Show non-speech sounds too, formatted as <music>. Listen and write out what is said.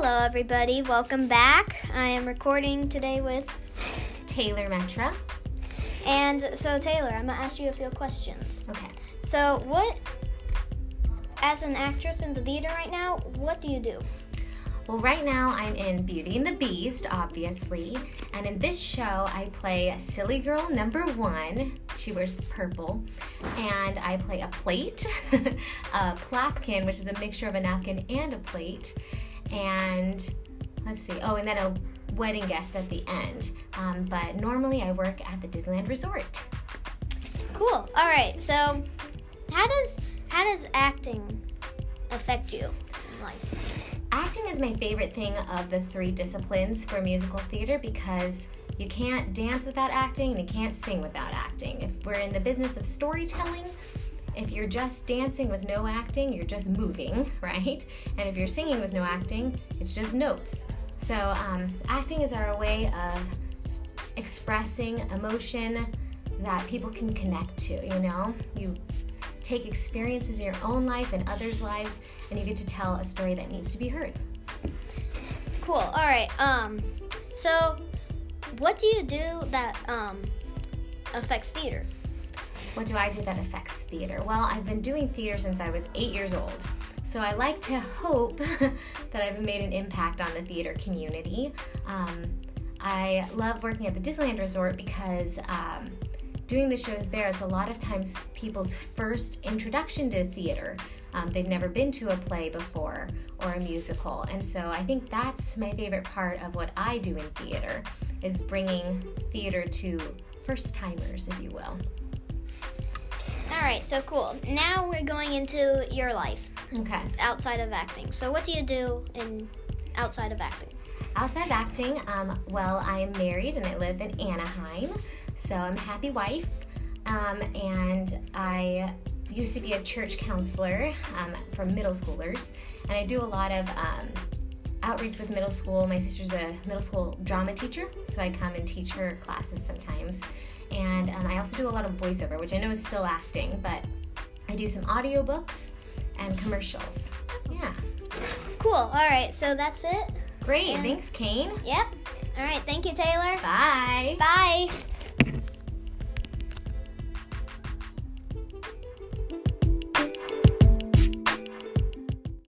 Hello, everybody. Welcome back. I am recording today with. Taylor Metra. And so, Taylor, I'm going to ask you a few questions. Okay. So, what, as an actress in the theater right now, what do you do? Well, right now I'm in Beauty and the Beast, obviously, and in this show I play Silly Girl number one. She wears the purple, and I play a plate, <laughs> a plapkin, which is a mixture of a napkin and a plate, and let's see, oh, and then a wedding guest at the end. Um, but normally I work at the Disneyland Resort. Cool. All right. So, how does how does acting affect you in life? Acting is my favorite thing of the three disciplines for musical theater because you can't dance without acting and you can't sing without acting. If we're in the business of storytelling, if you're just dancing with no acting, you're just moving, <laughs> right? And if you're singing with no acting, it's just notes. So, um, acting is our way of expressing emotion that people can connect to, you know? You take experiences in your own life and others' lives, and you get to tell a story that needs to be heard. Cool. All right. Um, so, what do you do that um, affects theater? What do I do that affects theater? Well, I've been doing theater since I was eight years old. So I like to hope <laughs> that I've made an impact on the theater community. Um, I love working at the Disneyland Resort because um, doing the shows there is a lot of times people's first introduction to theater. Um, they've never been to a play before or a musical, and so I think that's my favorite part of what I do in theater is bringing theater to first timers, if you will. All right, so cool. Now we're going into your life Okay. outside of acting. So, what do you do in outside of acting? Outside of acting, um, well, I am married and I live in Anaheim, so I'm a happy wife. Um, and I used to be a church counselor um, for middle schoolers, and I do a lot of um, outreach with middle school. My sister's a middle school drama teacher, so I come and teach her classes sometimes. And um, I also do a lot of voiceover, which I know is still acting, but I do some audiobooks and commercials. Yeah. Cool. All right, so that's it. Great. And- Thanks, Kane. Yep. All right, thank you, Taylor. Bye. Bye.